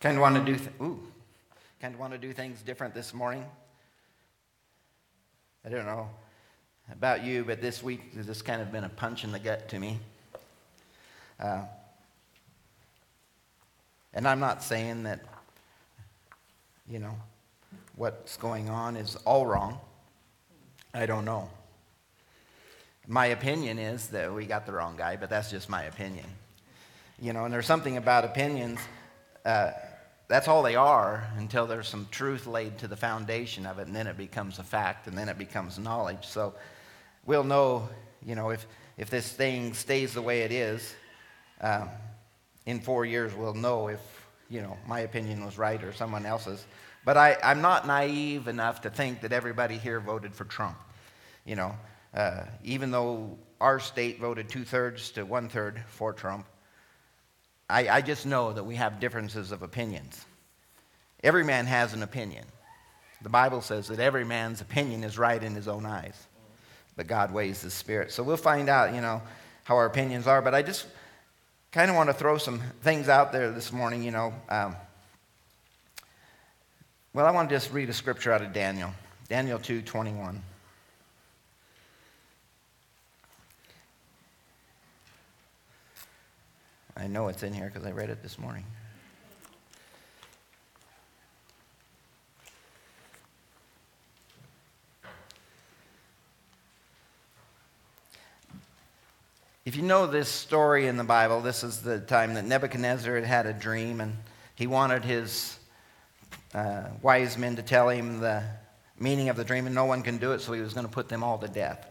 Kind of want to do, th- ooh, kind of want to do things different this morning. I don't know about you, but this week has just kind of been a punch in the gut to me. Uh, and I'm not saying that, you know, what's going on is all wrong. I don't know. My opinion is that we got the wrong guy, but that's just my opinion. You know, and there's something about opinions. Uh, that's all they are until there's some truth laid to the foundation of it, and then it becomes a fact, and then it becomes knowledge. So we'll know, you know, if, if this thing stays the way it is, um, in four years we'll know if, you know, my opinion was right or someone else's. But I, I'm not naive enough to think that everybody here voted for Trump. You know, uh, even though our state voted two thirds to one third for Trump, I, I just know that we have differences of opinions. Every man has an opinion. The Bible says that every man's opinion is right in his own eyes, but God weighs the spirit. So we'll find out, you know, how our opinions are. But I just kind of want to throw some things out there this morning, you know. Um, well, I want to just read a scripture out of Daniel, Daniel 2 21. Know it's in here because I read it this morning. If you know this story in the Bible, this is the time that Nebuchadnezzar had had a dream and he wanted his uh, wise men to tell him the meaning of the dream, and no one can do it, so he was going to put them all to death.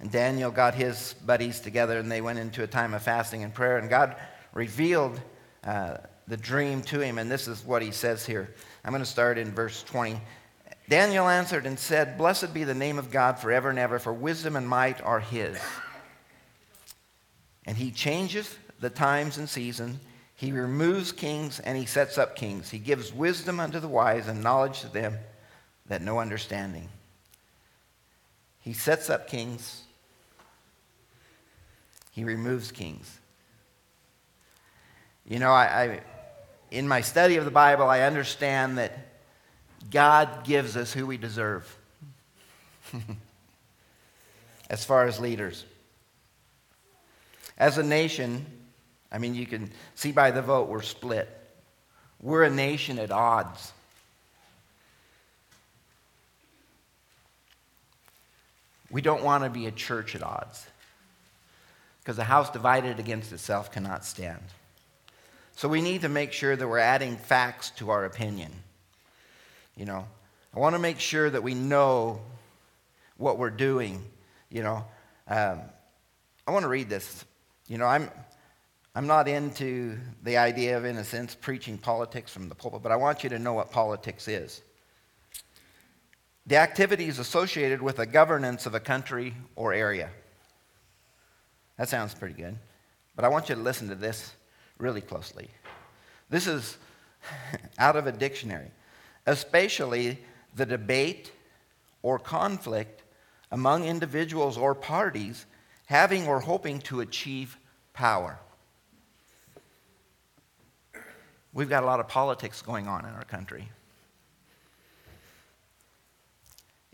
And Daniel got his buddies together and they went into a time of fasting and prayer. And God revealed uh, the dream to him. And this is what he says here. I'm going to start in verse 20. Daniel answered and said, Blessed be the name of God forever and ever, for wisdom and might are his. And he changeth the times and seasons. He removes kings and he sets up kings. He gives wisdom unto the wise and knowledge to them that know understanding. He sets up kings he removes kings. You know, I, I, in my study of the Bible, I understand that God gives us who we deserve as far as leaders. As a nation, I mean, you can see by the vote, we're split. We're a nation at odds. We don't want to be a church at odds because a house divided against itself cannot stand. So we need to make sure that we're adding facts to our opinion. You know, I want to make sure that we know what we're doing. You know, um, I want to read this. You know, I'm, I'm not into the idea of, in a sense, preaching politics from the pulpit, but I want you to know what politics is. The activities associated with the governance of a country or area. That sounds pretty good. But I want you to listen to this really closely. This is out of a dictionary, especially the debate or conflict among individuals or parties having or hoping to achieve power. We've got a lot of politics going on in our country.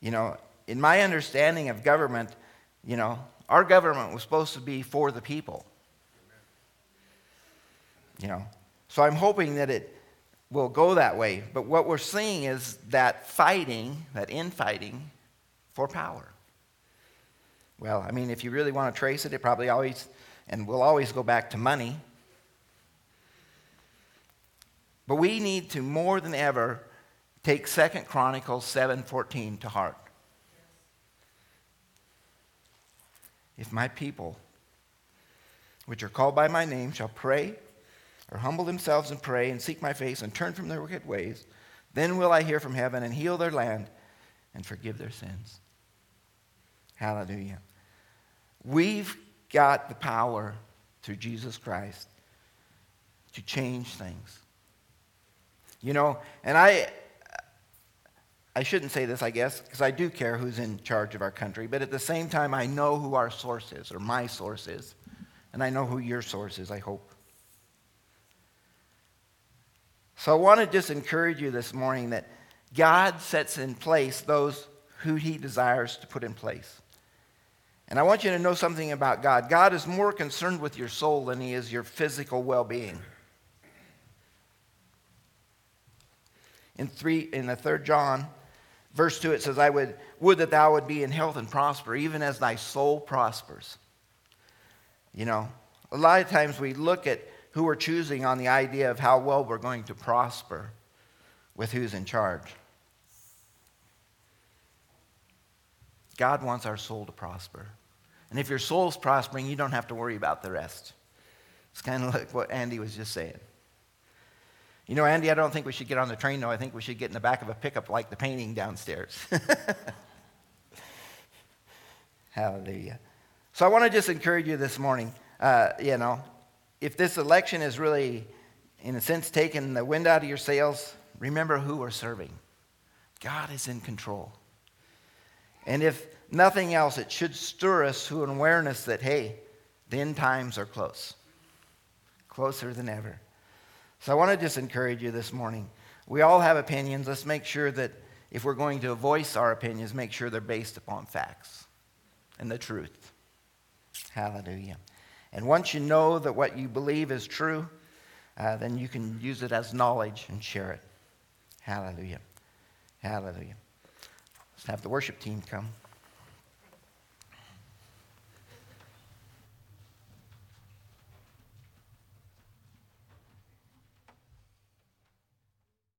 You know, in my understanding of government, you know, our government was supposed to be for the people. You know, so I'm hoping that it will go that way. But what we're seeing is that fighting, that infighting for power. Well, I mean, if you really want to trace it, it probably always, and will always go back to money. But we need to more than ever take Second Chronicles 7:14 to heart. If my people, which are called by my name, shall pray or humble themselves and pray and seek my face and turn from their wicked ways, then will I hear from heaven and heal their land and forgive their sins. Hallelujah. We've got the power through Jesus Christ to change things. You know, and I I shouldn't say this, I guess, because I do care who's in charge of our country, but at the same time, I know who our source is, or my source is. And I know who your source is, I hope. So I want to just encourage you this morning that God sets in place those who he desires to put in place. And I want you to know something about God. God is more concerned with your soul than he is your physical well being. In, three, in the third John, verse 2, it says, I would, would that thou would be in health and prosper, even as thy soul prospers. You know, a lot of times we look at who we're choosing on the idea of how well we're going to prosper with who's in charge. God wants our soul to prosper. And if your soul's prospering, you don't have to worry about the rest. It's kind of like what Andy was just saying. You know, Andy, I don't think we should get on the train, though. I think we should get in the back of a pickup like the painting downstairs. Hallelujah. So I want to just encourage you this morning. Uh, you know, if this election is really, in a sense, taking the wind out of your sails, remember who we're serving. God is in control. And if nothing else, it should stir us to an awareness that, hey, the end times are close, closer than ever. So I want to just encourage you this morning. We all have opinions. Let's make sure that if we're going to voice our opinions, make sure they're based upon facts and the truth. Hallelujah. And once you know that what you believe is true, uh, then you can use it as knowledge and share it. Hallelujah. Hallelujah. Let's have the worship team come.